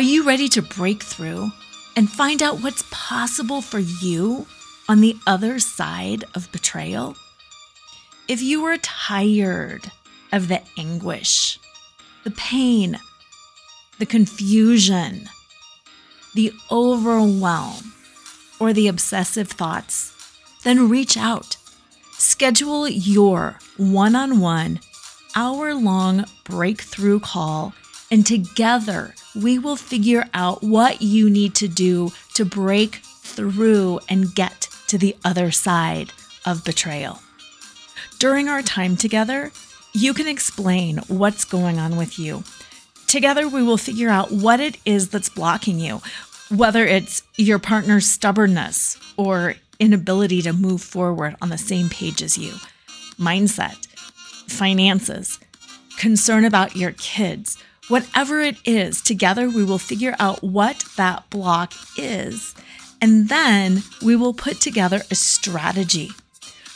Are you ready to break through and find out what's possible for you on the other side of betrayal? If you are tired of the anguish, the pain, the confusion, the overwhelm, or the obsessive thoughts, then reach out. Schedule your one on one, hour long breakthrough call, and together we will figure out what you need to do to break through and get to the other side of betrayal. During our time together, you can explain what's going on with you. Together, we will figure out what it is that's blocking you, whether it's your partner's stubbornness or inability to move forward on the same page as you, mindset, finances, concern about your kids Whatever it is, together we will figure out what that block is. And then we will put together a strategy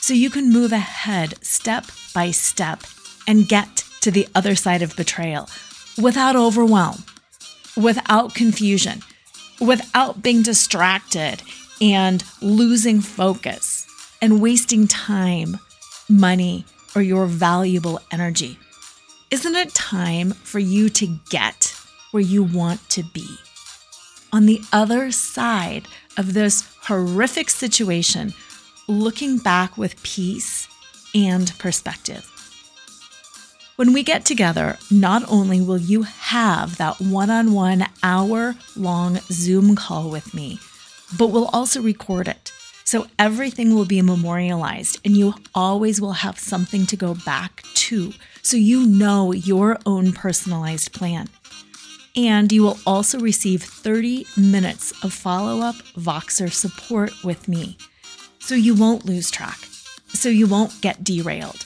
so you can move ahead step by step and get to the other side of betrayal without overwhelm, without confusion, without being distracted and losing focus and wasting time, money, or your valuable energy. Isn't it time for you to get where you want to be? On the other side of this horrific situation, looking back with peace and perspective. When we get together, not only will you have that one on one hour long Zoom call with me, but we'll also record it. So everything will be memorialized and you always will have something to go back to so you know your own personalized plan. And you will also receive 30 minutes of follow up Voxer support with me so you won't lose track, so you won't get derailed.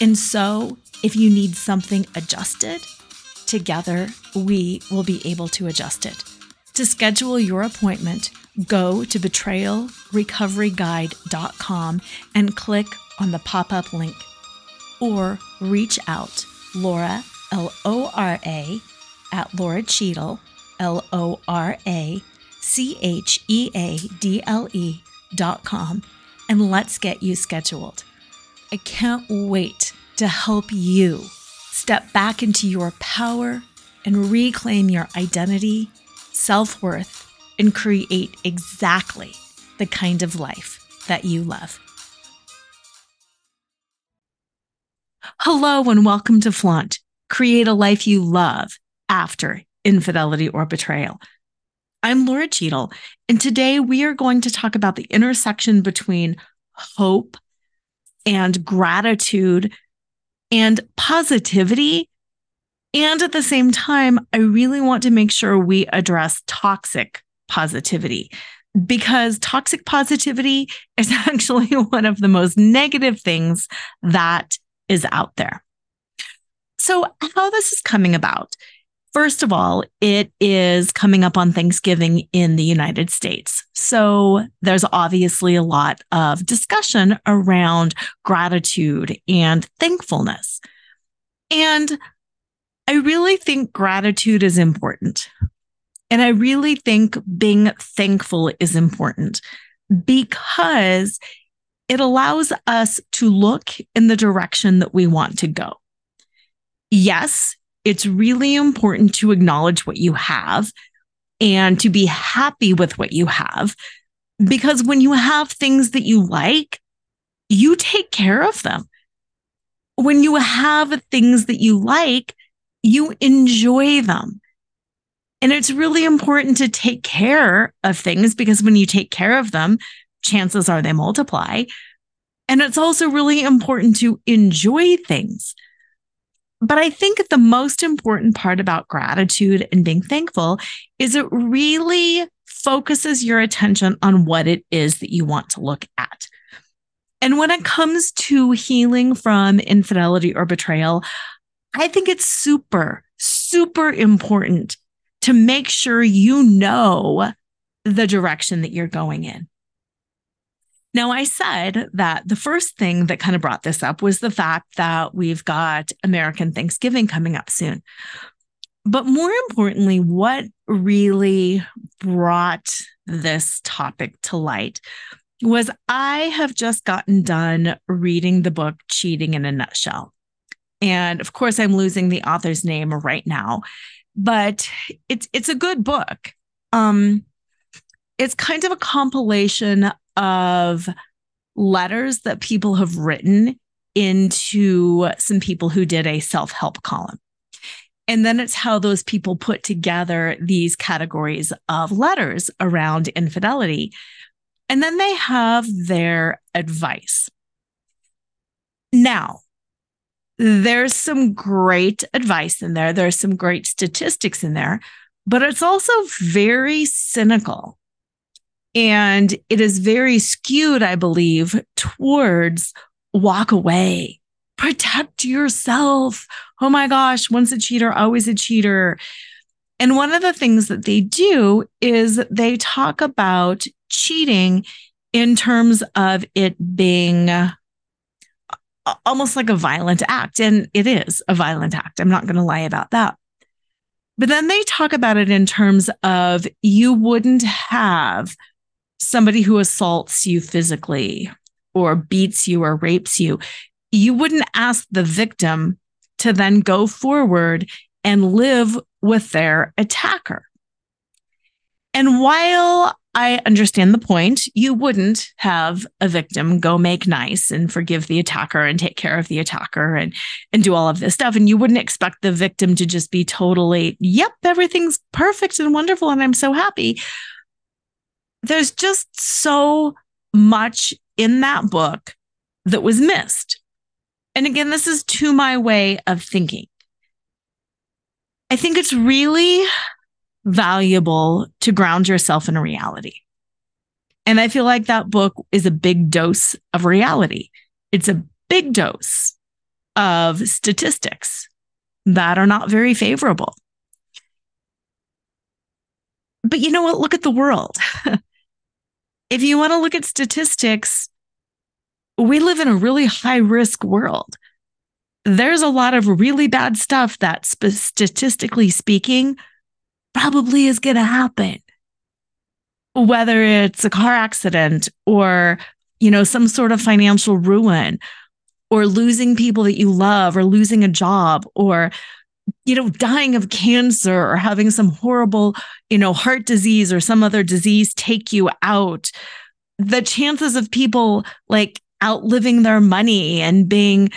And so, if you need something adjusted, together we will be able to adjust it. To schedule your appointment, go to betrayalrecoveryguide.com and click on the pop up link or reach out Laura, L O R A, at Laura Cheadle, L O R A C H E A D L E dot com, and let's get you scheduled. I can't wait to help you step back into your power and reclaim your identity, self worth, and create exactly the kind of life that you love. Hello and welcome to Flaunt. Create a life you love after infidelity or betrayal. I'm Laura Cheadle, and today we are going to talk about the intersection between hope and gratitude and positivity. And at the same time, I really want to make sure we address toxic positivity because toxic positivity is actually one of the most negative things that is out there. So, how this is coming about? First of all, it is coming up on Thanksgiving in the United States. So, there's obviously a lot of discussion around gratitude and thankfulness. And I really think gratitude is important. And I really think being thankful is important because it allows us to look in the direction that we want to go. Yes, it's really important to acknowledge what you have and to be happy with what you have. Because when you have things that you like, you take care of them. When you have things that you like, you enjoy them. And it's really important to take care of things because when you take care of them, chances are they multiply. And it's also really important to enjoy things. But I think the most important part about gratitude and being thankful is it really focuses your attention on what it is that you want to look at. And when it comes to healing from infidelity or betrayal, I think it's super, super important to make sure you know the direction that you're going in. Now, I said that the first thing that kind of brought this up was the fact that we've got American Thanksgiving coming up soon. But more importantly, what really brought this topic to light was I have just gotten done reading the book Cheating in a Nutshell. And of course, I'm losing the author's name right now, but it's it's a good book. Um, it's kind of a compilation of letters that people have written into some people who did a self-help column. And then it's how those people put together these categories of letters around infidelity. And then they have their advice. Now, there's some great advice in there. There's some great statistics in there, but it's also very cynical. And it is very skewed, I believe, towards walk away, protect yourself. Oh my gosh, once a cheater, always a cheater. And one of the things that they do is they talk about cheating in terms of it being almost like a violent act. And it is a violent act. I'm not going to lie about that. But then they talk about it in terms of you wouldn't have somebody who assaults you physically or beats you or rapes you. You wouldn't ask the victim to then go forward and live with their attacker. And while I understand the point. You wouldn't have a victim go make nice and forgive the attacker and take care of the attacker and and do all of this stuff and you wouldn't expect the victim to just be totally, "Yep, everything's perfect and wonderful and I'm so happy." There's just so much in that book that was missed. And again, this is to my way of thinking. I think it's really valuable to ground yourself in reality. And I feel like that book is a big dose of reality. It's a big dose of statistics that are not very favorable. But you know what? Look at the world. if you want to look at statistics, we live in a really high risk world. There's a lot of really bad stuff that, statistically speaking, probably is going to happen. Whether it's a car accident or, you know, some sort of financial ruin or losing people that you love or losing a job or, you know, dying of cancer or having some horrible, you know, heart disease or some other disease take you out. The chances of people like outliving their money and being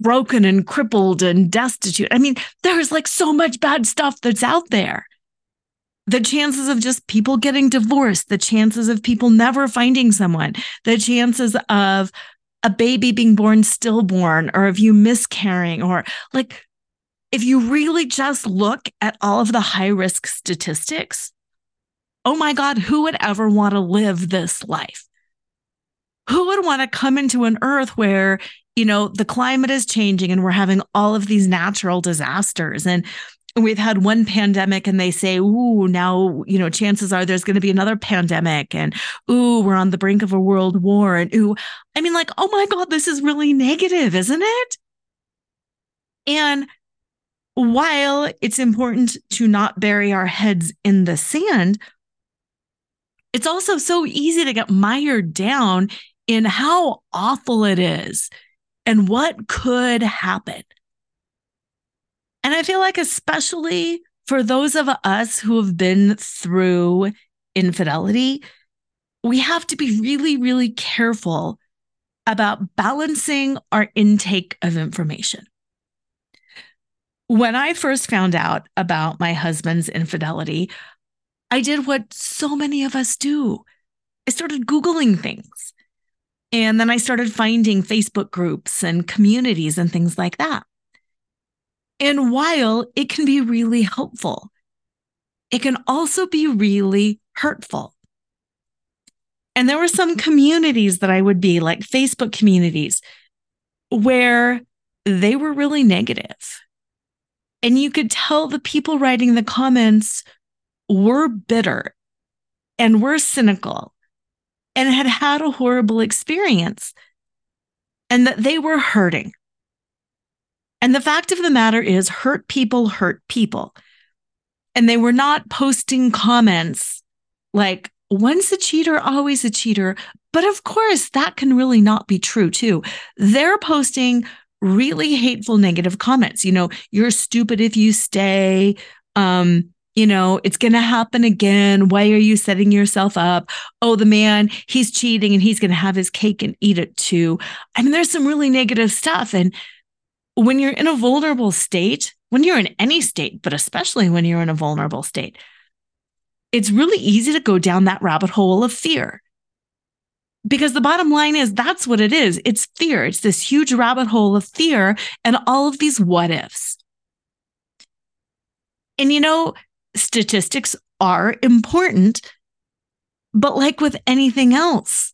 broken and crippled and destitute. I mean, there's like so much bad stuff that's out there. The chances of just people getting divorced, the chances of people never finding someone, the chances of a baby being born stillborn or of you miscarrying or like if you really just look at all of the high risk statistics, oh my God, who would ever want to live this life? Who would want to come into an earth where you know, the climate is changing and we're having all of these natural disasters. And we've had one pandemic and they say, ooh, now, you know, chances are there's going to be another pandemic and ooh, we're on the brink of a world war. And ooh, I mean, like, oh my God, this is really negative, isn't it? And while it's important to not bury our heads in the sand, it's also so easy to get mired down in how awful it is and what could happen. And I feel like, especially for those of us who have been through infidelity, we have to be really, really careful about balancing our intake of information. When I first found out about my husband's infidelity, I did what so many of us do. I started Googling things. And then I started finding Facebook groups and communities and things like that. And while it can be really helpful, it can also be really hurtful. And there were some communities that I would be like Facebook communities where they were really negative. And you could tell the people writing the comments were bitter and were cynical and had had a horrible experience and that they were hurting. And the fact of the matter is, hurt people hurt people. And they were not posting comments like, once a cheater, always a cheater. But of course, that can really not be true, too. They're posting really hateful negative comments. You know, you're stupid if you stay. Um, you know, it's going to happen again. Why are you setting yourself up? Oh, the man, he's cheating and he's going to have his cake and eat it too. I mean, there's some really negative stuff. And when you're in a vulnerable state, when you're in any state, but especially when you're in a vulnerable state, it's really easy to go down that rabbit hole of fear. Because the bottom line is that's what it is. It's fear. It's this huge rabbit hole of fear and all of these what ifs. And you know, statistics are important, but like with anything else,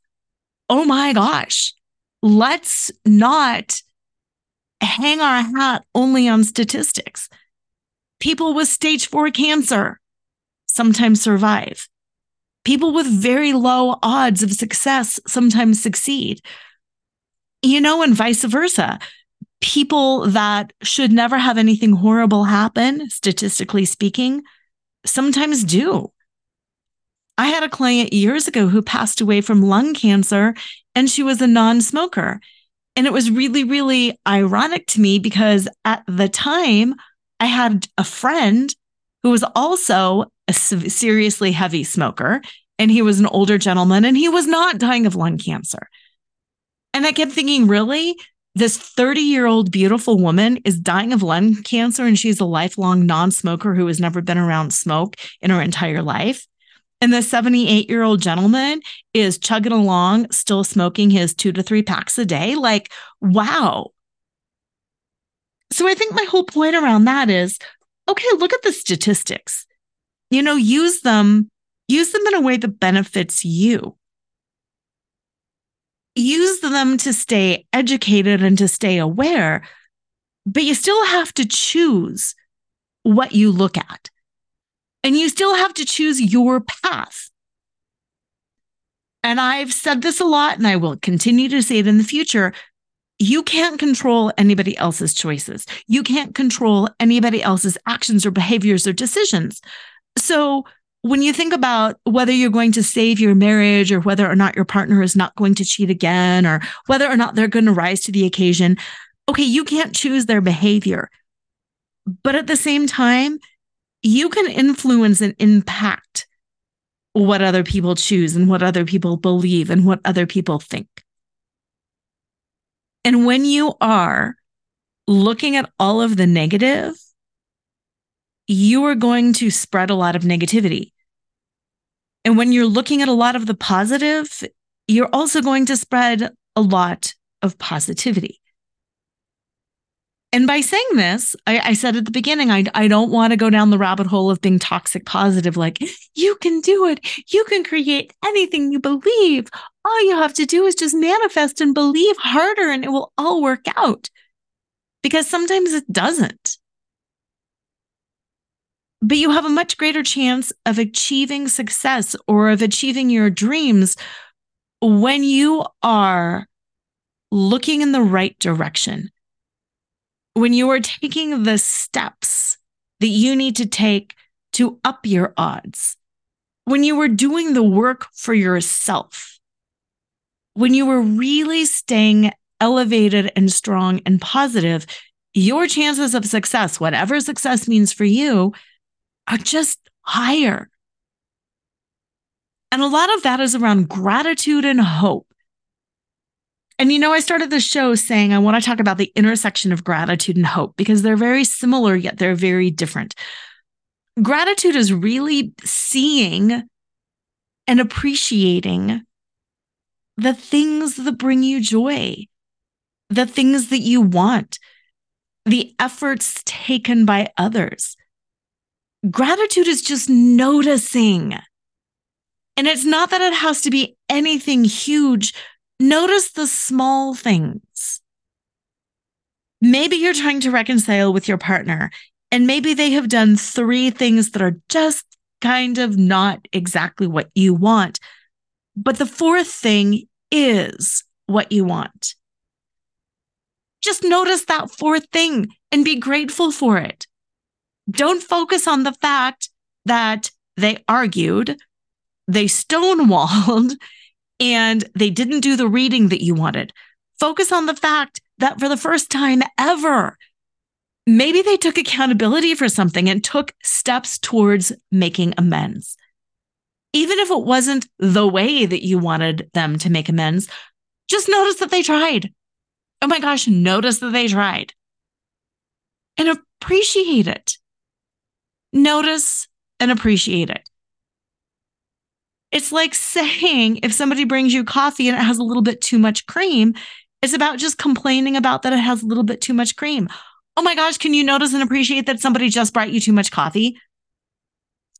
oh my gosh, let's not hang our hat only on statistics. People with stage four cancer sometimes survive. People with very low odds of success sometimes succeed. You know, and vice versa. People that should never have anything horrible happen, statistically speaking, sometimes do. I had a client years ago who passed away from lung cancer and she was a non smoker. And it was really, really ironic to me because at the time I had a friend who was also a seriously heavy smoker and he was an older gentleman and he was not dying of lung cancer. And I kept thinking, really? this 30 year old beautiful woman is dying of lung cancer and she's a lifelong non smoker who has never been around smoke in her entire life. And the 78 year old gentleman is chugging along, still smoking his two to three packs a day. Like, wow. So I think my whole point around that is okay, look at the statistics. You know, use them, use them in a way that benefits you use them to stay educated and to stay aware, but you still have to choose what you look at. And you still have to choose your path. And I've said this a lot, and I will continue to say it in the future. You can't control anybody else's choices. You can't control anybody else's actions or behaviors or decisions. So when you think about whether you're going to save your marriage or whether or not your partner is not going to cheat again or whether or not they're going to rise to the occasion, okay, you can't choose their behavior. But at the same time, you can influence and impact what other people choose and what other people believe and what other people think. And when you are looking at all of the negative, you are going to spread a lot of negativity. And when you're looking at a lot of the positive, you're also going to spread a lot of positivity. And by saying this, I, I, said at the beginning, I, I don't want to go down the rabbit hole of being toxic positive, like, you can do it. You can create anything you believe. All you have to do is just manifest and believe harder, and it will all work out. Because sometimes it doesn't but you have a much greater chance of achieving success or of achieving your dreams when you are looking in the right direction. When you are taking the steps that you need to take to up your odds. When you are doing the work for yourself. When you are really staying elevated and strong and positive, your chances of success, whatever success means for you, are just higher. And a lot of that is around gratitude and hope. And you know, I started the show saying I want to talk about the intersection of gratitude and hope because they're very similar, yet they're very different. Gratitude is really seeing and appreciating the things that bring you joy, the things that you want, the efforts taken by others. Gratitude is just noticing. And it's not that it has to be anything huge. Notice the small things. Maybe you're trying to reconcile with your partner, and maybe they have done three things that are just kind of not exactly what you want. But the fourth thing is what you want. Just notice that fourth thing and be grateful for it. Don't focus on the fact that they argued, they stonewalled, and they didn't do the reading that you wanted. Focus on the fact that for the first time ever, maybe they took accountability for something and took steps towards making amends. Even if it wasn't the way that you wanted them to make amends, just notice that they tried. Oh my gosh, notice that they tried and appreciate it. Notice and appreciate it. It's like saying if somebody brings you coffee and it has a little bit too much cream, it's about just complaining about that it has a little bit too much cream. Oh my gosh, can you notice and appreciate that somebody just brought you too much coffee?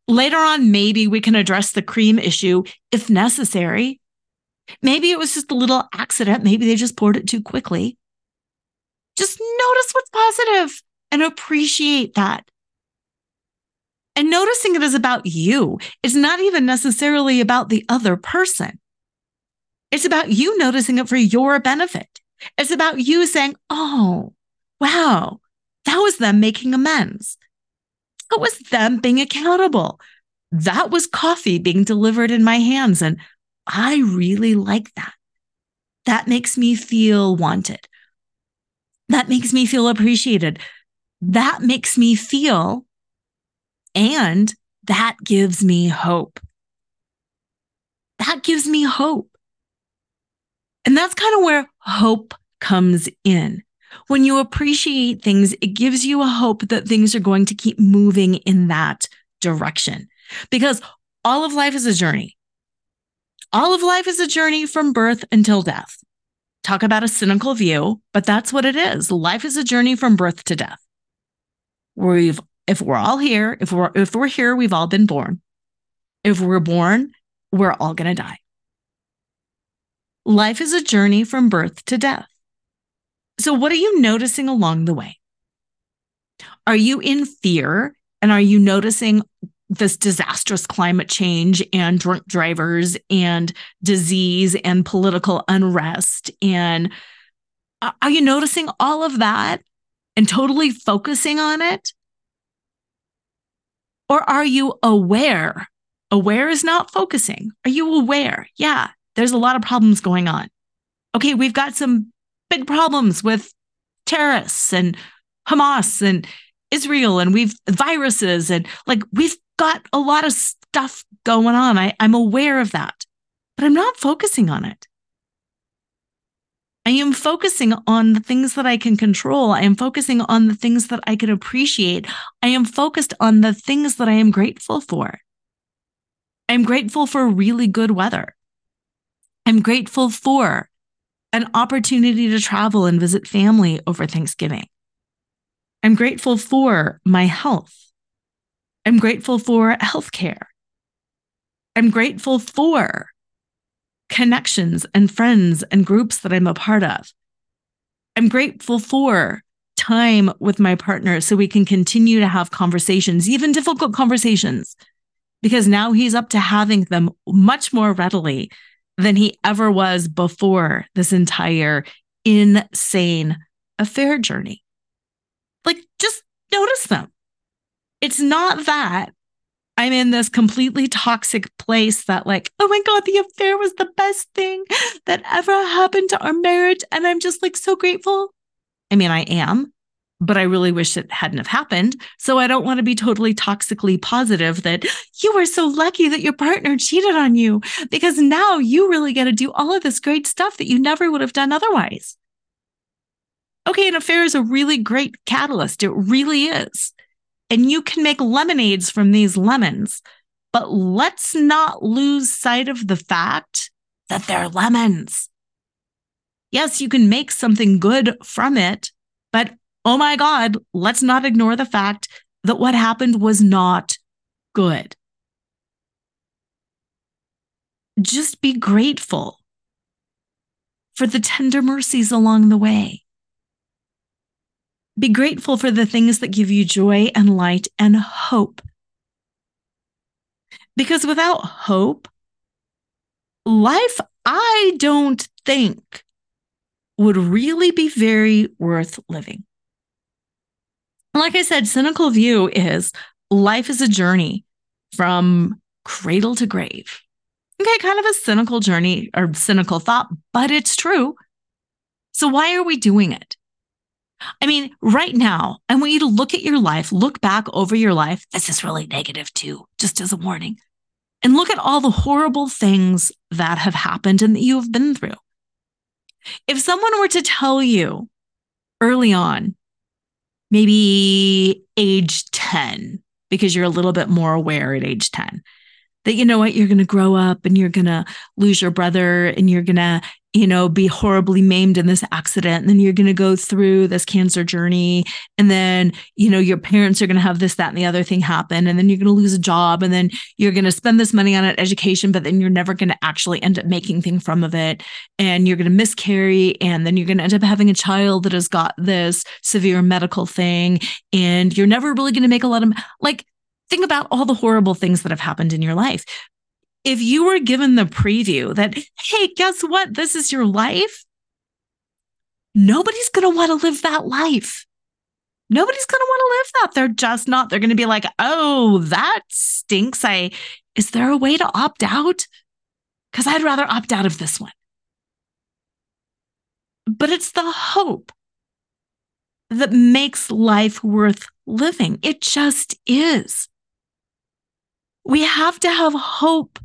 Later on, maybe we can address the cream issue if necessary. Maybe it was just a little accident. Maybe they just poured it too quickly. Just notice what's positive and appreciate that. And noticing it is about you. It's not even necessarily about the other person. It's about you noticing it for your benefit. It's about you saying, Oh, wow, that was them making amends. That was them being accountable. That was coffee being delivered in my hands. And I really like that. That makes me feel wanted. That makes me feel appreciated. That makes me feel, and that gives me hope. That gives me hope. And that's kind of where hope comes in. When you appreciate things, it gives you a hope that things are going to keep moving in that direction because all of life is a journey. All of life is a journey from birth until death. Talk about a cynical view, but that's what it is. Life is a journey from birth to death. We've, if we're all here, if we're, if we're here, we've all been born. If we're born, we're all going to die. Life is a journey from birth to death. So, what are you noticing along the way? Are you in fear? And are you noticing this disastrous climate change and drunk drivers and disease and political unrest? And are you noticing all of that and totally focusing on it? Or are you aware? Aware is not focusing. Are you aware? Yeah, there's a lot of problems going on. Okay, we've got some big problems with terrorists and Hamas and Israel and we've viruses and like we've got a lot of stuff going on. I, I'm aware of that, but I'm not focusing on it. I am focusing on the things that I can control. I am focusing on the things that I can appreciate. I am focused on the things that I am grateful for. I'm grateful for really good weather. I'm grateful for an opportunity to travel and visit family over Thanksgiving. I'm grateful for my health. I'm grateful for healthcare. I'm grateful for connections and friends and groups that I'm a part of. I'm grateful for time with my partner so we can continue to have conversations, even difficult conversations, because now he's up to having them much more readily than he ever was before this entire insane affair journey. Like, just notice them. It's not that I'm in this completely toxic place that, like, oh my God, the affair was the best thing that ever happened to our marriage. And I'm just like so grateful. I mean, I am, but I really wish it hadn't have happened. So I don't want to be totally toxically positive that you were so lucky that your partner cheated on you because now you really get to do all of this great stuff that you never would have done otherwise. Okay, an affair is a really great catalyst. It really is. And you can make lemonades from these lemons. But let's not lose sight of the fact that they're lemons. Yes, you can make something good from it, but oh my God, let's not ignore the fact that what happened was not good. Just be grateful for the tender mercies along the way. Be grateful for the things that give you joy and light and hope. Because without hope, life, I don't think, would really be very worth living. Like I said, cynical view is life is a journey from cradle to grave. Okay, kind of a cynical journey or cynical thought, but it's true. So why are we doing it? I mean, right now, I want you to look at your life, look back over your life. This is really negative too, just as a warning. And look at all the horrible things that have happened and that you have been through. If someone were to tell you early on, maybe age 10, because you're a little bit more aware at age 10, that you know what, you're going to grow up and you're going to lose your brother and you're going to you know, be horribly maimed in this accident. And then you're going to go through this cancer journey. And then, you know, your parents are going to have this, that, and the other thing happen. And then you're going to lose a job. And then you're going to spend this money on an education, but then you're never going to actually end up making thing from of it. And you're going to miscarry. And then you're going to end up having a child that has got this severe medical thing. And you're never really going to make a lot of, like, think about all the horrible things that have happened in your life if you were given the preview that, hey, guess what? This is your life. Nobody's going to want to live that life. Nobody's going to want to live that. They're just not. They're going to be like, oh, that stinks. I, is there a way to opt out? Because I'd rather opt out of this one. But it's the hope that makes life worth living. It just is. We have to have hope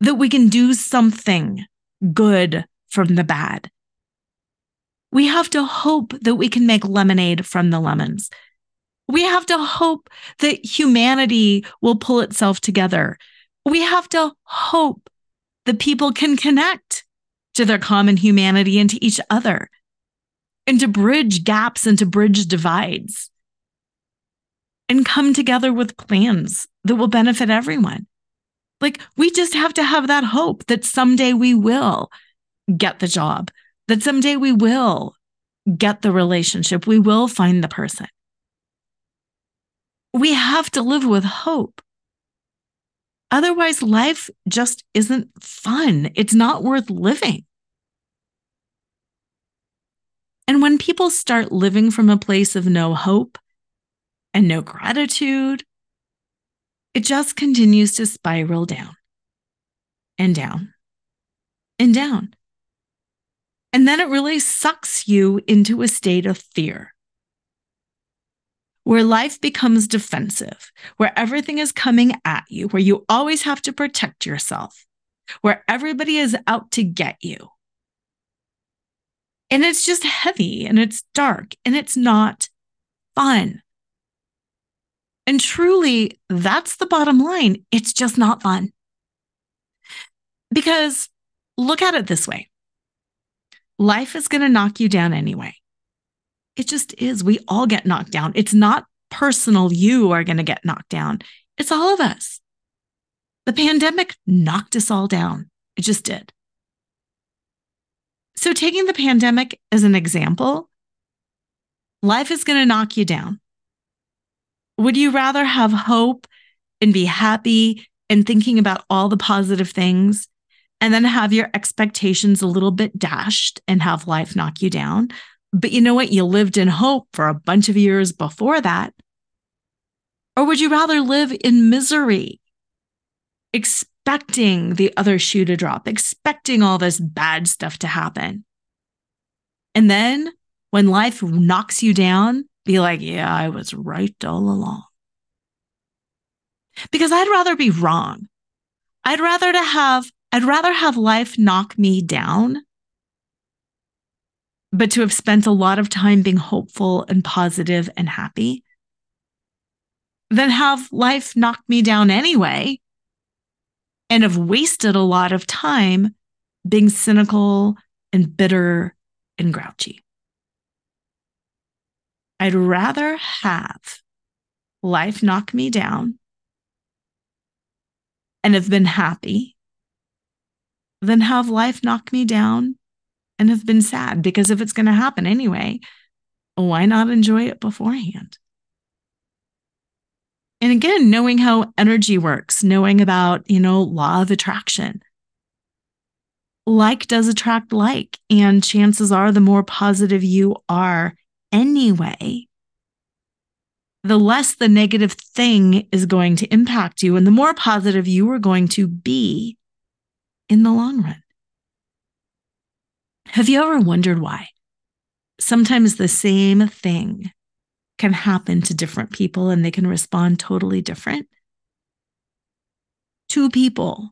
that we can do something good from the bad. We have to hope that we can make lemonade from the lemons. We have to hope that humanity will pull itself together. We have to hope that people can connect to their common humanity and to each other and to bridge gaps and to bridge divides and come together with plans that will benefit everyone. Like we just have to have that hope that someday we will get the job, that someday we will get the relationship, we will find the person. We have to live with hope. Otherwise, life just isn't fun. It's not worth living. And when people start living from a place of no hope and no gratitude it just continues to spiral down and down and down. And then it really sucks you into a state of fear where life becomes defensive, where everything is coming at you, where you always have to protect yourself, where everybody is out to get you. And it's just heavy and it's dark and it's not fun. And truly, that's the bottom line. It's just not fun. Because look at it this way life is going to knock you down anyway. It just is. We all get knocked down. It's not personal, you are going to get knocked down. It's all of us. The pandemic knocked us all down. It just did. So, taking the pandemic as an example, life is going to knock you down. Would you rather have hope and be happy and thinking about all the positive things and then have your expectations a little bit dashed and have life knock you down? But you know what? You lived in hope for a bunch of years before that. Or would you rather live in misery, expecting the other shoe to drop, expecting all this bad stuff to happen? And then when life knocks you down, be like, yeah, I was right all along. Because I'd rather be wrong. I'd rather to have I'd rather have life knock me down but to have spent a lot of time being hopeful and positive and happy than have life knock me down anyway and have wasted a lot of time being cynical and bitter and grouchy. I'd rather have life knock me down and have been happy than have life knock me down and have been sad. Because if it's going to happen anyway, why not enjoy it beforehand? And again, knowing how energy works, knowing about, you know, law of attraction. Like does attract like. And chances are the more positive you are anyway, the less the negative thing is going to impact you and the more positive you are going to be in the long run. Have you ever wondered why? Sometimes the same thing can happen to different people and they can respond totally different. Two people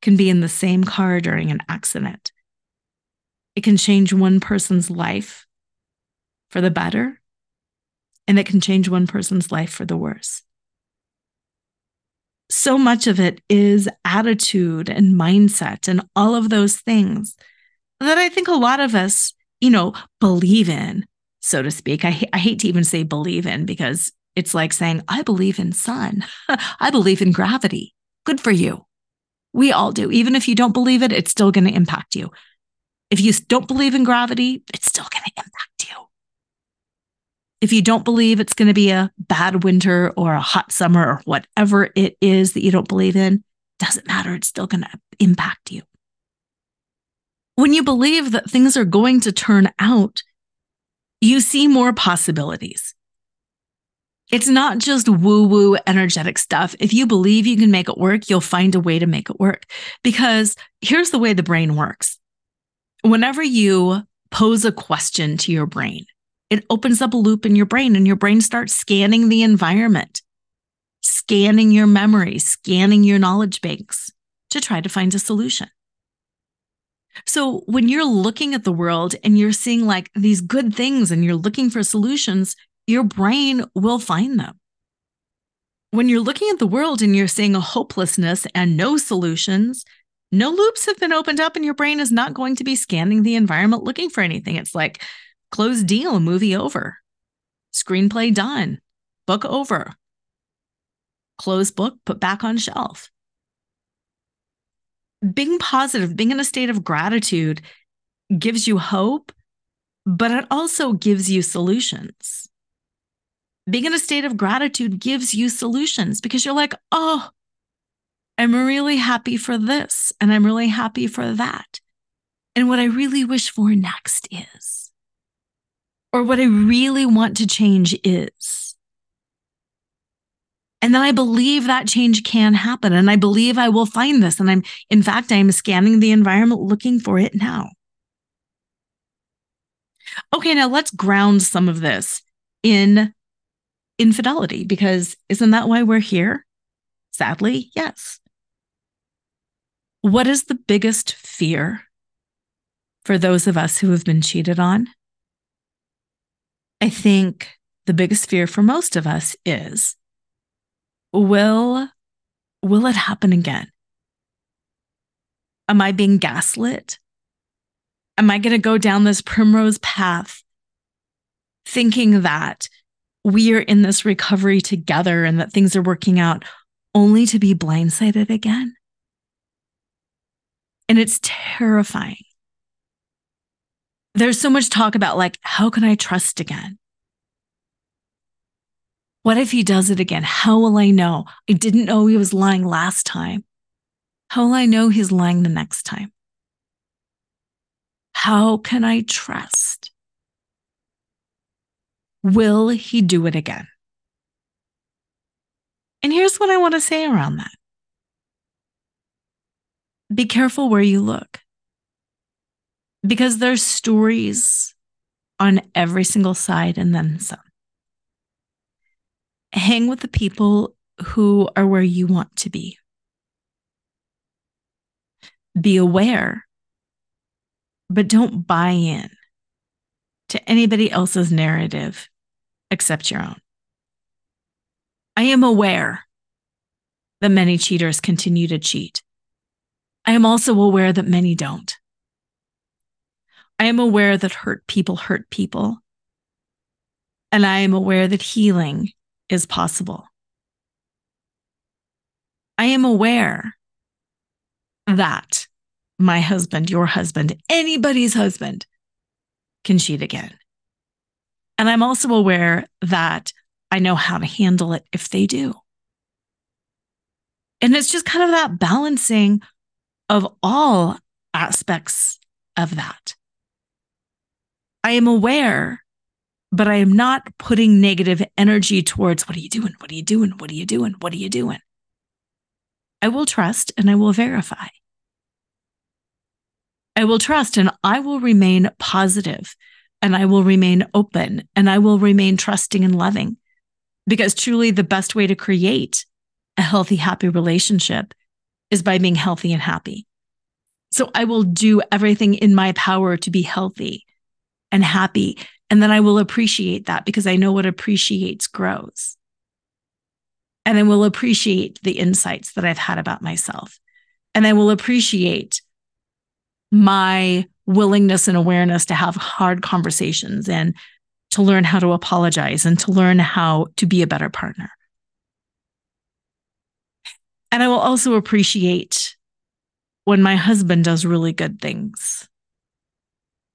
can be in the same car during an accident. It can change one person's life for the better, and it can change one person's life for the worse. So much of it is attitude and mindset and all of those things that I think a lot of us, you know, believe in so to speak. I, I hate to even say believe in because it's like saying, I believe in sun. I believe in gravity. Good for you. We all do. Even if you don't believe it, it's still going to impact you. If you don't believe in gravity, it's still going to impact. If you don't believe it's going to be a bad winter or a hot summer or whatever it is that you don't believe in, doesn't matter. It's still going to impact you. When you believe that things are going to turn out you see more possibilities. It's not just woo woo energetic stuff. If you believe you can make it work, you'll find a way to make it work. Because here's the way the brain works whenever you pose a question to your brain, it opens up a loop in your brain, and your brain starts scanning the environment, scanning your memory, scanning your knowledge banks to try to find a solution. So when you're looking at the world and you're seeing like these good things and you're looking for solutions, your brain will find them. When you're looking at the world and you're seeing a hopelessness and no solutions, no loops have been opened up and your brain is not going to be scanning the environment looking for anything. It's like closed deal, movie over, screenplay done, book over, close book, put back on shelf being positive, being in a state of gratitude gives you hope, but it also gives you solutions. Being in a state of gratitude gives you solutions because you're like, oh, I'm really happy for this and I'm really happy for that. And what I really wish for next is, or what I really want to change is. And then I believe that change can happen. And I believe I will find this. And I'm, in fact, I'm scanning the environment looking for it now. Okay, now let's ground some of this in infidelity because isn't that why we're here? Sadly, yes. What is the biggest fear for those of us who have been cheated on? I think the biggest fear for most of us is will will it happen again? Am I being gaslit? Am I going to go down this primrose path thinking that we are in this recovery together and that things are working out only to be blindsided again? And it's terrifying. There's so much talk about like, how can I trust again? What if he does it again? How will I know? I didn't know he was lying last time. How will I know he's lying the next time? How can I trust? Will he do it again? And here's what I want to say around that be careful where you look because there's stories on every single side and then some hang with the people who are where you want to be. Be aware, but don't buy in to anybody else's narrative except your own. I am aware that many cheaters continue to cheat. I am also aware that many don't. I am aware that hurt people hurt people. And I am aware that healing is possible. I am aware that my husband, your husband, anybody's husband can cheat again. And I'm also aware that I know how to handle it if they do. And it's just kind of that balancing of all aspects of that. I am aware, but I am not putting negative energy towards what are you doing? What are you doing? What are you doing? What are you doing? I will trust and I will verify. I will trust and I will remain positive and I will remain open and I will remain trusting and loving because truly the best way to create a healthy, happy relationship is by being healthy and happy. So I will do everything in my power to be healthy and happy. And then I will appreciate that because I know what appreciates grows. And I will appreciate the insights that I've had about myself. And I will appreciate my willingness and awareness to have hard conversations and to learn how to apologize and to learn how to be a better partner. And I will also appreciate when my husband does really good things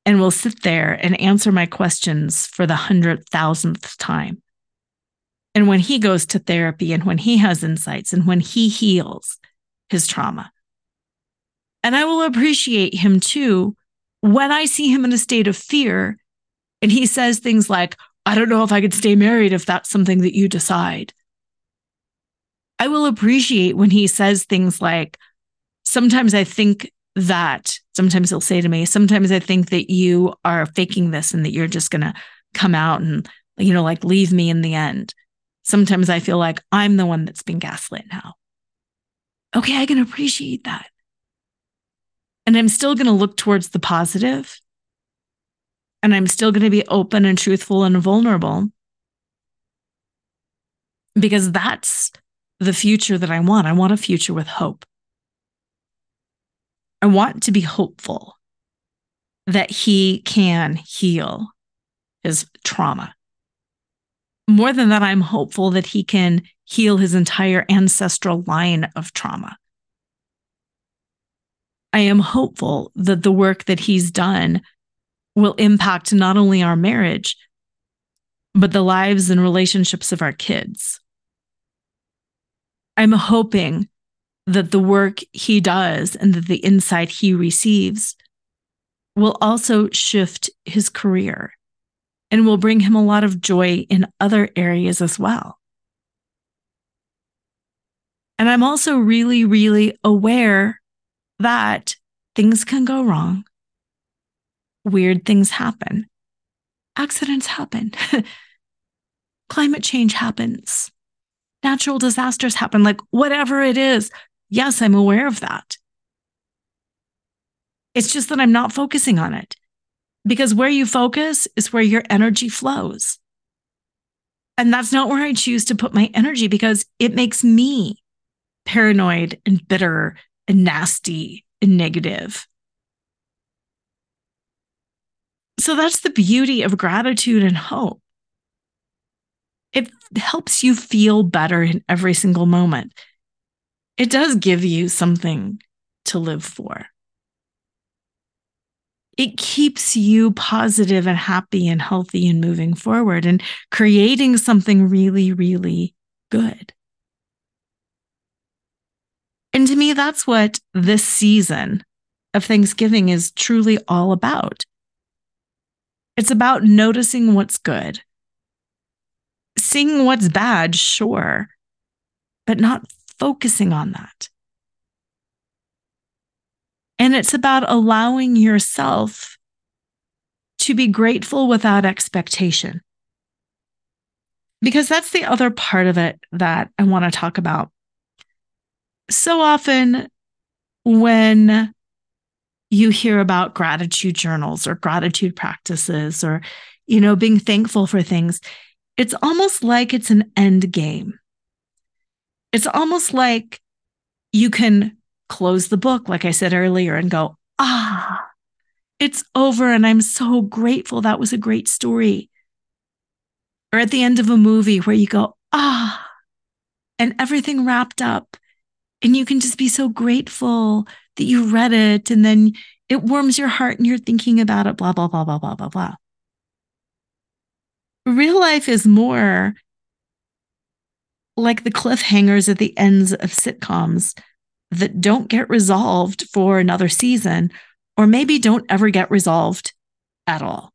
and will sit there and answer my questions for the hundred thousandth time. And when he goes to therapy and when he has insights and when he heals his trauma. And I will appreciate him too when I see him in a state of fear and he says things like, I don't know if I could stay married if that's something that you decide. I will appreciate when he says things like, sometimes I think that sometimes he'll say to me, sometimes I think that you are faking this and that you're just going to come out and, you know, like leave me in the end. Sometimes I feel like I'm the one that's been gaslit now. Okay, I can appreciate that. And I'm still going to look towards the positive, And I'm still going to be open and truthful and vulnerable because that's the future that I want. I want a future with hope. I want to be hopeful that he can heal his trauma. More than that, I'm hopeful that he can heal his entire ancestral line of trauma. I am hopeful that the work that he's done will impact not only our marriage, but the lives and relationships of our kids. I'm hoping that the work he does and that the insight he receives will also shift his career and will bring him a lot of joy in other areas as well. And I'm also really, really aware that things can go wrong. Weird things happen. Accidents happen. Climate change happens. Natural disasters happen. Like whatever it is, Yes, I'm aware of that. It's just that I'm not focusing on it because where you focus is where your energy flows. And that's not where I choose to put my energy because it makes me paranoid and bitter and nasty and negative. So that's the beauty of gratitude and hope. It helps you feel better in every single moment it does give you something to live for. It keeps you positive and happy and healthy and moving forward and creating something really, really good. And to me, that's what this season of Thanksgiving is truly all about. It's about noticing what's good, seeing what's bad, sure, but not focusing on that. And it's about allowing yourself to be grateful without expectation. Because that's the other part of it that I want to talk about. So often, when you hear about gratitude journals or gratitude practices or, you know, being thankful for things, it's almost like it's an end game. It's almost like you can close the book, like I said earlier, and go, ah, it's over. And I'm so grateful. That was a great story. or at the end of a movie where you go, ah, and everything wrapped up. And you can just be so grateful that you read it. And then it warms your heart and you're thinking about it, blah, blah, blah, blah, blah, blah, blah. Real life is more like the cliffhangers at the ends of sitcoms that don't get resolved for another season, or maybe don't ever get resolved at all.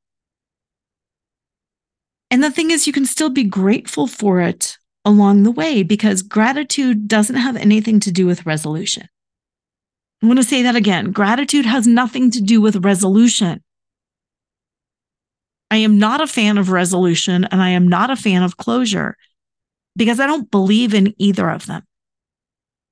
And the thing is, you can still be grateful for it along the way because gratitude doesn't have anything to do with resolution. I want to say that again. Gratitude has nothing to do with resolution. I am not a fan of resolution and I am not a fan of closure because I don't believe in either of them.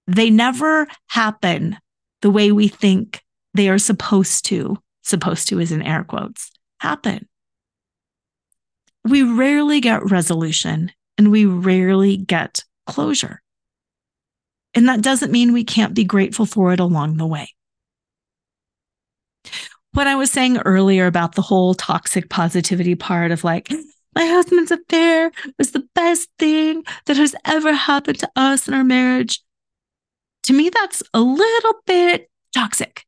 They never happen the way we think they are supposed to, supposed to is in air quotes, happen. We rarely get resolution and we rarely get closure. And that doesn't mean we can't be grateful for it along the way. What I was saying earlier about the whole toxic positivity part of like, my husband's affair was the best thing that has ever happened to us in our marriage. To me, that's a little bit toxic.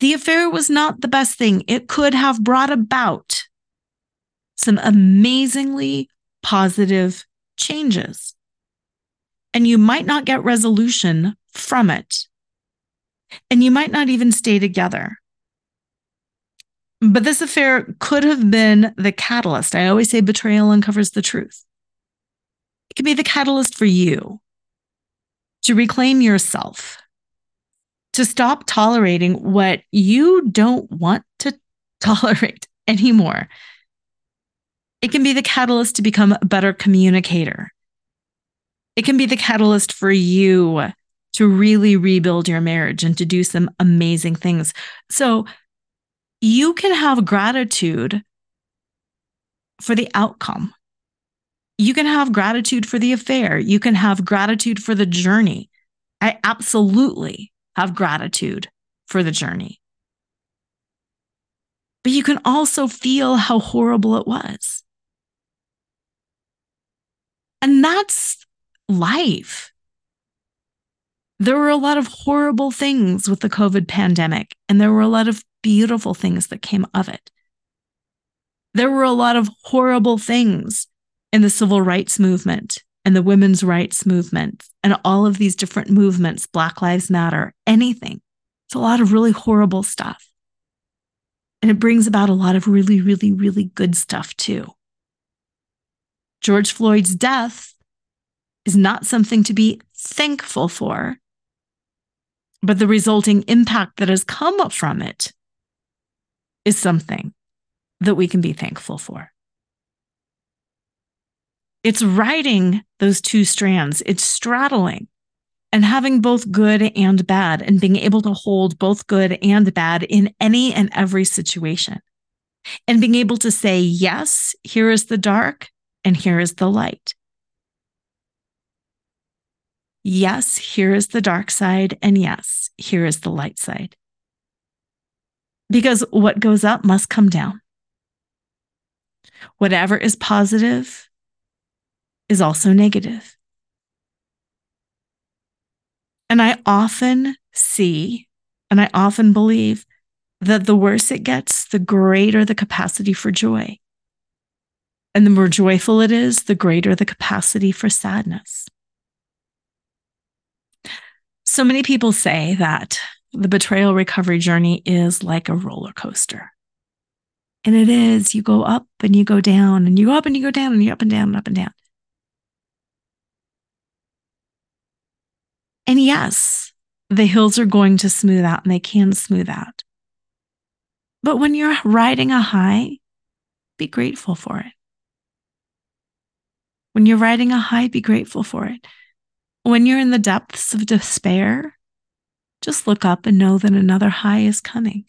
The affair was not the best thing. It could have brought about some amazingly positive changes. And you might not get resolution from it. And you might not even stay together. But this affair could have been the catalyst. I always say betrayal uncovers the truth. It could be the catalyst for you to reclaim yourself, to stop tolerating what you don't want to tolerate anymore. It can be the catalyst to become a better communicator. It can be the catalyst for you to really rebuild your marriage and to do some amazing things. So you can have gratitude for the outcome. You can have gratitude for the affair. You can have gratitude for the journey. I absolutely have gratitude for the journey. But you can also feel how horrible it was. And that's life. There were a lot of horrible things with the COVID pandemic, and there were a lot of beautiful things that came of it. There were a lot of horrible things in the civil rights movement and the women's rights movement and all of these different movements, Black Lives Matter, anything. It's a lot of really horrible stuff. And it brings about a lot of really, really, really good stuff too. George Floyd's death is not something to be thankful for, but the resulting impact that has come from it is something that we can be thankful for. It's riding those two strands, it's straddling and having both good and bad and being able to hold both good and bad in any and every situation. And being able to say, yes, here is the dark and here is the light. Yes, here is the dark side. And yes, here is the light side. Because what goes up must come down. Whatever is positive is also negative. And I often see and I often believe that the worse it gets, the greater the capacity for joy. And the more joyful it is, the greater the capacity for sadness. So many people say that the betrayal recovery journey is like a roller coaster. And it is. You go up and you go down, and you go up and you go down, and you're up and down and up and down. And yes, the hills are going to smooth out and they can smooth out. But when you're riding a high, be grateful for it. When you're riding a high, be grateful for it. When you're in the depths of despair, just look up and know that another high is coming.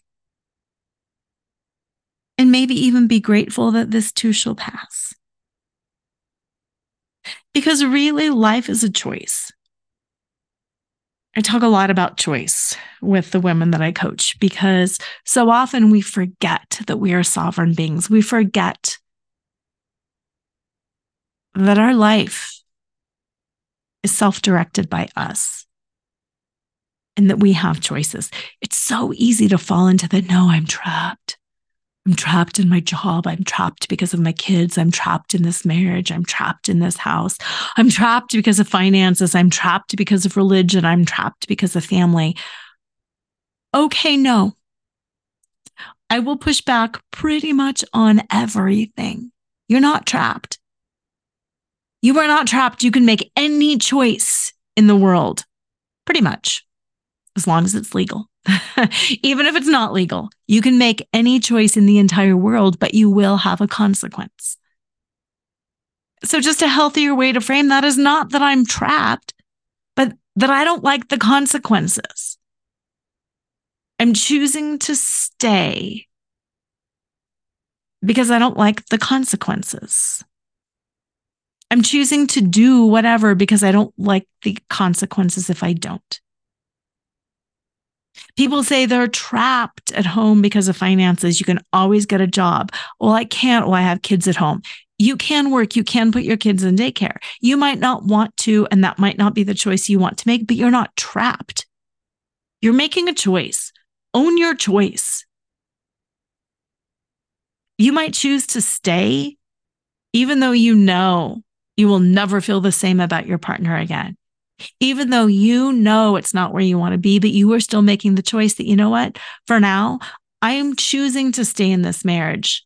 And maybe even be grateful that this too shall pass. Because really, life is a choice. I talk a lot about choice with the women that I coach because so often we forget that we are sovereign beings. We forget that our life is self directed by us and that we have choices. It's so easy to fall into the no, I'm trapped. I'm trapped in my job. I'm trapped because of my kids. I'm trapped in this marriage. I'm trapped in this house. I'm trapped because of finances. I'm trapped because of religion. I'm trapped because of family. Okay, no. I will push back pretty much on everything. You're not trapped. You are not trapped. You can make any choice in the world, pretty much, as long as it's legal. Even if it's not legal, you can make any choice in the entire world, but you will have a consequence. So, just a healthier way to frame that is not that I'm trapped, but that I don't like the consequences. I'm choosing to stay because I don't like the consequences. I'm choosing to do whatever because I don't like the consequences if I don't. People say they're trapped at home because of finances. You can always get a job. Well, I can't. Well, I have kids at home. You can work. You can put your kids in daycare. You might not want to, and that might not be the choice you want to make, but you're not trapped. You're making a choice. Own your choice. You might choose to stay, even though you know you will never feel the same about your partner again. Even though you know it's not where you want to be, but you are still making the choice that, you know what, for now, I am choosing to stay in this marriage,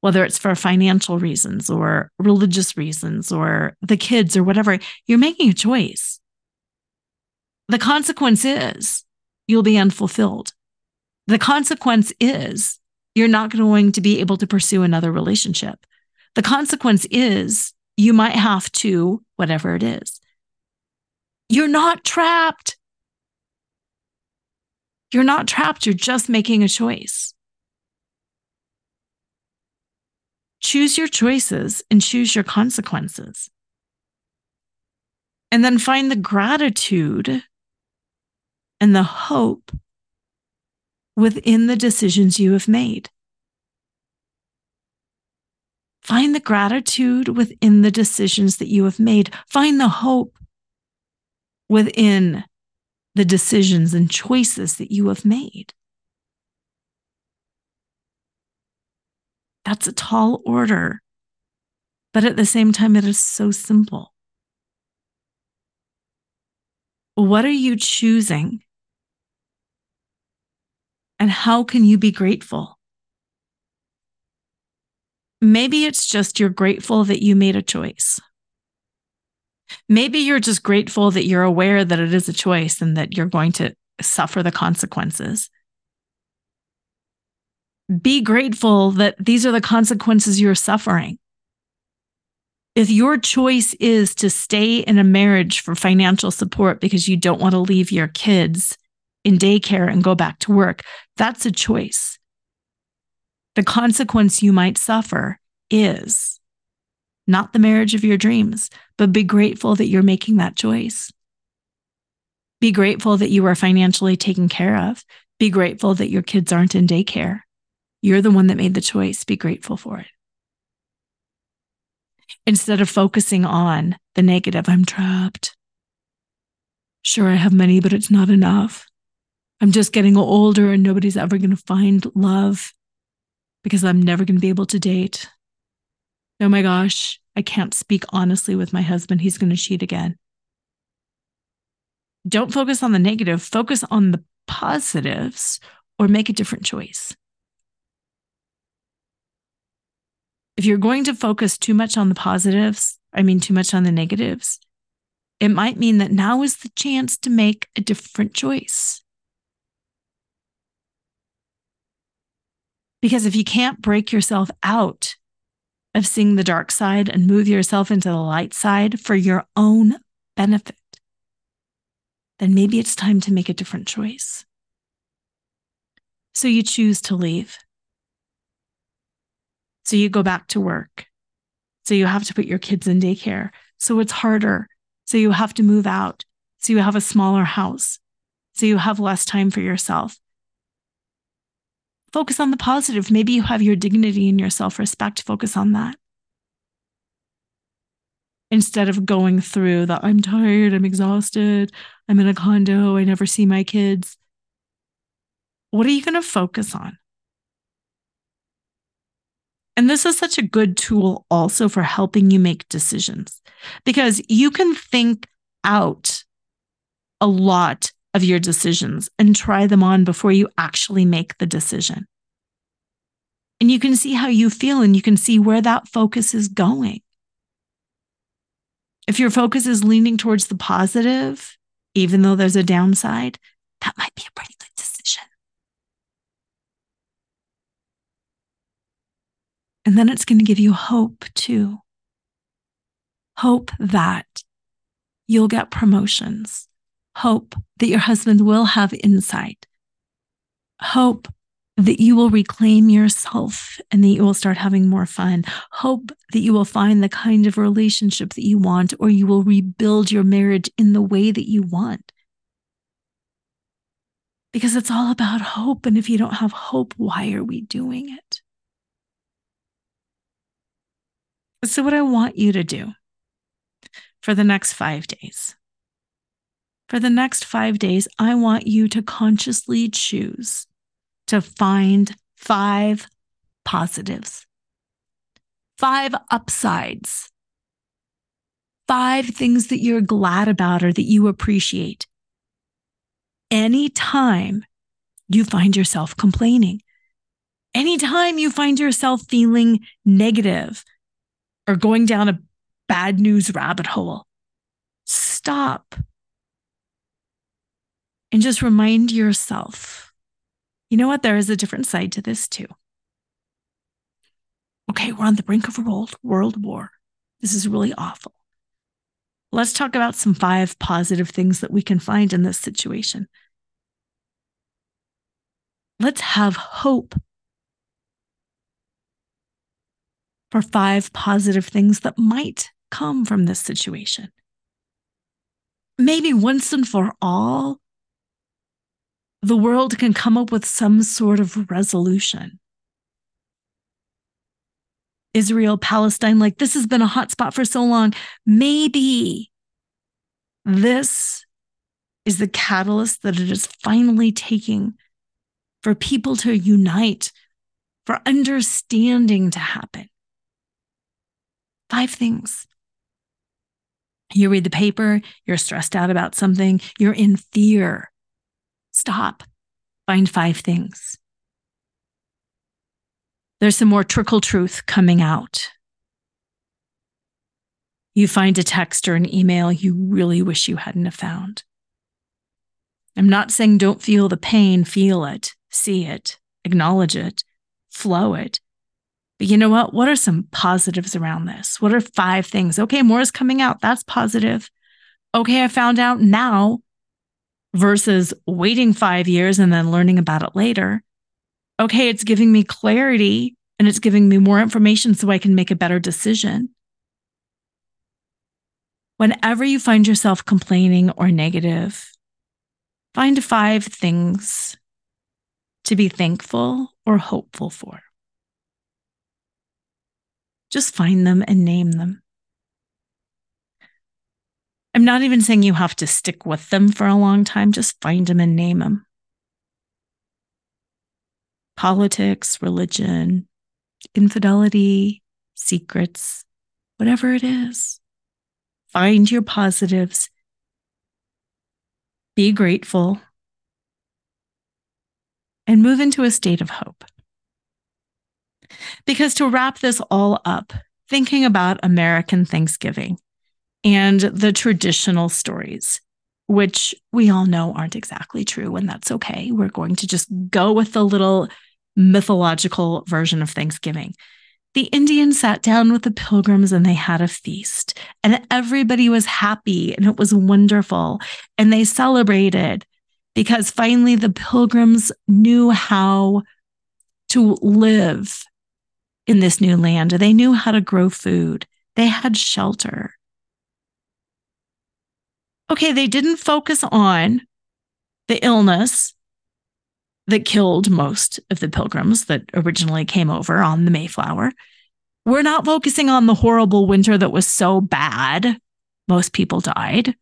whether it's for financial reasons or religious reasons or the kids or whatever. You're making a choice. The consequence is you'll be unfulfilled. The consequence is you're not going to be able to pursue another relationship. The consequence is you might have to, whatever it is. You're not trapped. You're not trapped. You're just making a choice. Choose your choices and choose your consequences. And then find the gratitude and the hope within the decisions you have made. Find the gratitude within the decisions that you have made. Find the hope within the decisions and choices that you have made. That's a tall order, but at the same time, it is so simple. What are you choosing? And how can you be grateful? Maybe it's just you're grateful that you made a choice. Maybe you're just grateful that you're aware that it is a choice and that you're going to suffer the consequences. Be grateful that these are the consequences you're suffering. If your choice is to stay in a marriage for financial support because you don't want to leave your kids in daycare and go back to work, that's a choice. The consequence you might suffer is not the marriage of your dreams, but be grateful that you're making that choice. Be grateful that you are financially taken care of. Be grateful that your kids aren't in daycare. You're the one that made the choice. Be grateful for it. Instead of focusing on the negative, I'm trapped. Sure, I have money, but it's not enough. I'm just getting older and nobody's ever going to find love because I'm never going to be able to date. Oh my gosh, I can't speak honestly with my husband. He's going to cheat again. Don't focus on the negative, focus on the positives or make a different choice. If you're going to focus too much on the positives, I mean, too much on the negatives, it might mean that now is the chance to make a different choice. Because if you can't break yourself out of seeing the dark side and move yourself into the light side for your own benefit, then maybe it's time to make a different choice. So you choose to leave. So you go back to work. So you have to put your kids in daycare. So it's harder. So you have to move out. So you have a smaller house. So you have less time for yourself. Focus on the positive. Maybe you have your dignity and your self respect. Focus on that. instead of going through the I'm tired, I'm exhausted, I'm in a condo, I never see my kids. What are you going to focus on? And this is such a good tool also for helping you make decisions because you can think out a lot of your decisions and try them on before you actually make the decision. And you can see how you feel and you can see where that focus is going. If your focus is leaning towards the positive, even though there's a downside, that might be a pretty good decision. And then it's going to give you hope too. Hope that you'll get promotions. Hope that your husband will have insight. Hope that you will reclaim yourself and that you will start having more fun. Hope that you will find the kind of relationship that you want, or you will rebuild your marriage in the way that you want. Because it's all about hope. And if you don't have hope, why are we doing it? So, what I want you to do for the next five days, for the next five days, I want you to consciously choose to find five positives, five upsides, five things that you're glad about or that you appreciate. Anytime you find yourself complaining, anytime you find yourself feeling negative or going down a bad news rabbit hole, stop and just remind yourself you know what? There is a different side to this too. Okay, we're on the brink of a world, world war. This is really awful. Let's talk about some five positive things that we can find in this situation. Let's have hope for five positive things that might come from this situation. Maybe once and for all, the world can come up with some sort of resolution. Israel, Palestine, like this has been a hot spot for so long. Maybe this is the catalyst that it is finally taking for people to unite, for understanding to happen. Five things. You read the paper, you're stressed out about something, you're in fear. Stop. Find five things. There's some more trickle truth coming out. You find a text or an email you really wish you hadn't have found. I'm not saying don't feel the pain, feel it, see it, acknowledge it, flow it. But you know what? What are some positives around this? What are five things? Okay, more is coming out. That's positive. Okay, I found out now versus waiting five years and then learning about it later. Okay, it's giving me clarity and it's giving me more information so I can make a better decision. Whenever you find yourself complaining or negative, find five things to be thankful or hopeful for. Just find them and name them. I'm not even saying you have to stick with them for a long time, just find them and name them. Politics, religion, infidelity, secrets, whatever it is. Find your positives. Be grateful and move into a state of hope. Because to wrap this all up, thinking about American Thanksgiving, and the traditional stories, which we all know aren't exactly true, and that's okay. We're going to just go with the little mythological version of Thanksgiving. The Indians sat down with the pilgrims and they had a feast, and everybody was happy and it was wonderful. And they celebrated because finally the pilgrims knew how to live in this new land. They knew how to grow food, they had shelter okay, they didn't focus on the illness that killed most of the pilgrims that originally came over on the Mayflower. We're not focusing on the horrible winter that was so bad. Most people died.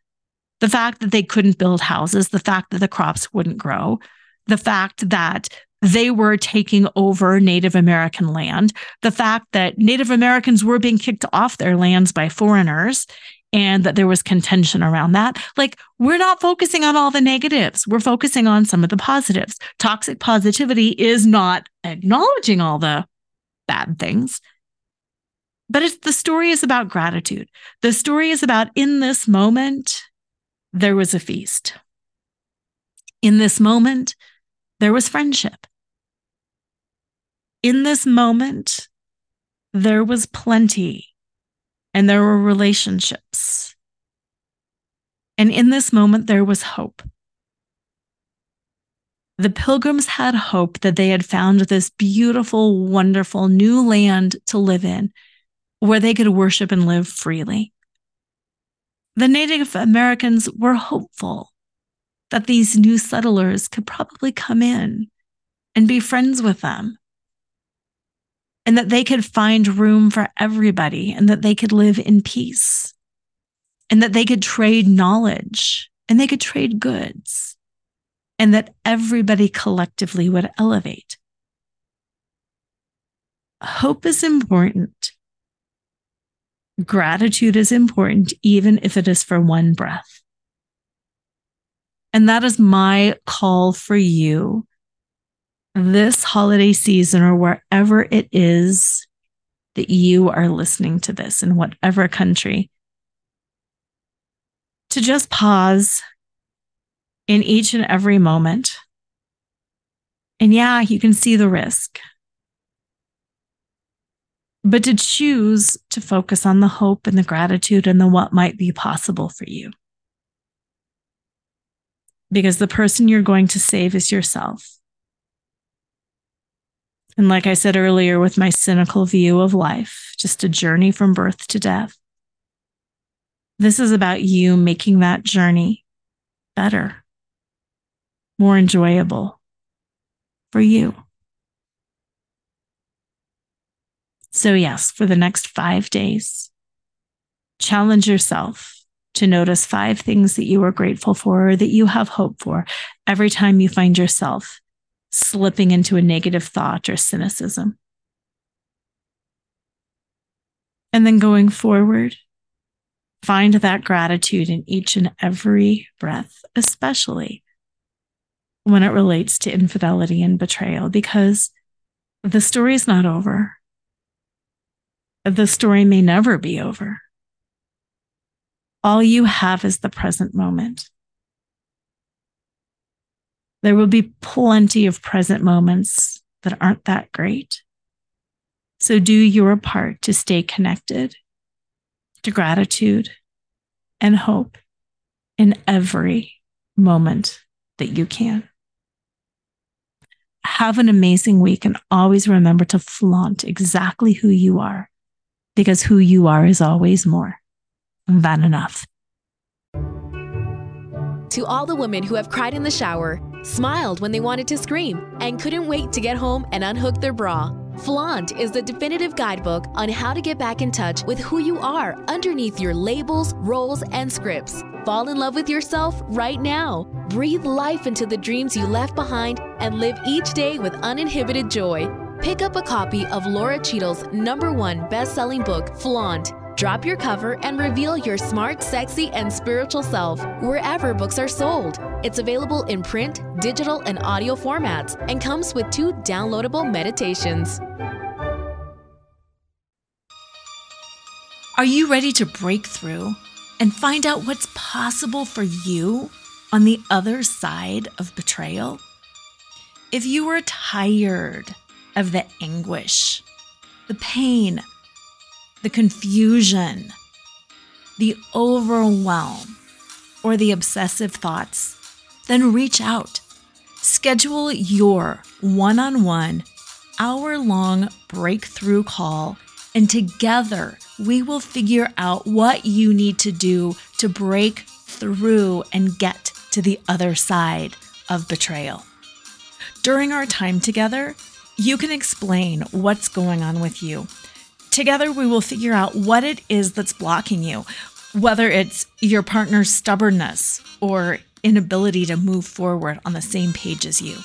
The fact that they couldn't build houses, the fact that the crops wouldn't grow, the fact that they were taking over Native American land, the fact that Native Americans were being kicked off their lands by foreigners, and that there was contention around that. Like, we're not focusing on all the negatives. We're focusing on some of the positives. Toxic positivity is not acknowledging all the bad things. But it's the story is about gratitude. The story is about in this moment, there was a feast. In this moment, there was friendship. In this moment, there was plenty and there were relationships. And in this moment, there was hope. The pilgrims had hope that they had found this beautiful, wonderful new land to live in where they could worship and live freely. The Native Americans were hopeful that these new settlers could probably come in and be friends with them and that they could find room for everybody and that they could live in peace and that they could trade knowledge and they could trade goods and that everybody collectively would elevate. Hope is important. Gratitude is important, even if it is for one breath. And that is my call for you this holiday season or wherever it is that you are listening to this in whatever country, to just pause in each and every moment. And yeah, you can see the risk, but to choose to focus on the hope and the gratitude and the what might be possible for you. Because the person you're going to save is yourself. And like I said earlier, with my cynical view of life, just a journey from birth to death. This is about you making that journey better, more enjoyable for you. So, yes, for the next five days, challenge yourself to notice five things that you are grateful for or that you have hope for every time you find yourself slipping into a negative thought or cynicism. And then going forward, find that gratitude in each and every breath, especially when it relates to infidelity and betrayal, because the story is not over. The story may never be over. All you have is the present moment. There will be plenty of present moments that aren't that great. So do your part to stay connected to gratitude and hope in every moment that you can. Have an amazing week and always remember to flaunt exactly who you are because who you are is always more than enough. To all the women who have cried in the shower, smiled when they wanted to scream, and couldn't wait to get home and unhook their bra. Flaunt is the definitive guidebook on how to get back in touch with who you are underneath your labels, roles, and scripts. Fall in love with yourself right now. Breathe life into the dreams you left behind and live each day with uninhibited joy. Pick up a copy of Lora Cheadle's number one best selling book, Flaunt Drop your cover and reveal your smart, sexy, and spiritual self wherever books are sold. It's available in print, digital, and audio formats and comes with two downloadable meditations. Are you ready to break through and find out what's possible for you on the other side of betrayal? If you are tired of the anguish, the pain, the confusion, the overwhelm, or the obsessive thoughts, then reach out. Schedule your one on one, hour long breakthrough call, and together we will figure out what you need to do to break through and get to the other side of betrayal. During our time together, you can explain what's going on with you Together, we will figure out what it is that's blocking you, whether it's your partner's stubbornness or inability to move forward on the same page as you,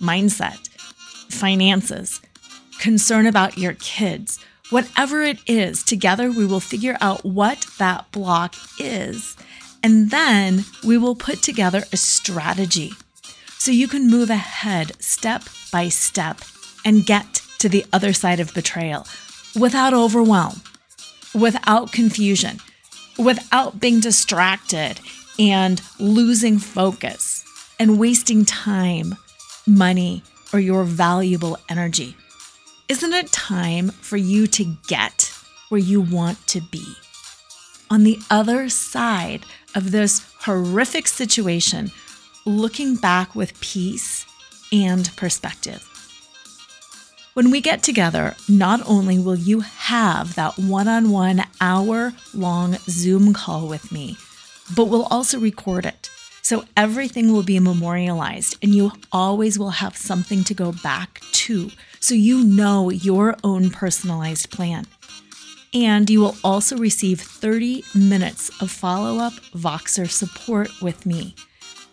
mindset, finances, concern about your kids, whatever it is, together we will figure out what that block is. And then we will put together a strategy so you can move ahead step by step and get to the other side of betrayal without overwhelm, without confusion, without being distracted and losing focus and wasting time, money, or your valuable energy. Isn't it time for you to get where you want to be? On the other side of this horrific situation, looking back with peace and perspective. When we get together, not only will you have that one on one hour long Zoom call with me, but we'll also record it. So everything will be memorialized and you always will have something to go back to so you know your own personalized plan. And you will also receive 30 minutes of follow up Voxer support with me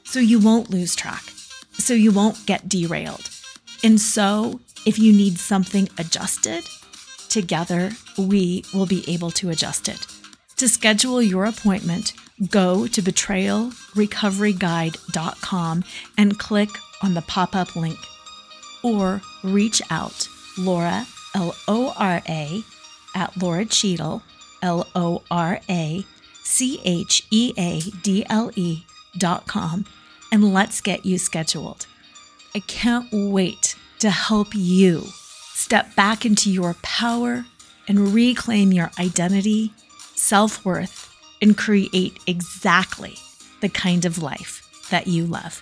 so you won't lose track, so you won't get derailed. And so, if you need something adjusted, together we will be able to adjust it. To schedule your appointment, go to betrayalrecoveryguide.com and click on the pop up link. Or reach out, Lora, L O R A, at Lora Cheadle, L O R A C H E A D L E dot com, and let's get you scheduled. I can't wait to help you step back into your power and reclaim your identity, self worth, and create exactly the kind of life that you love.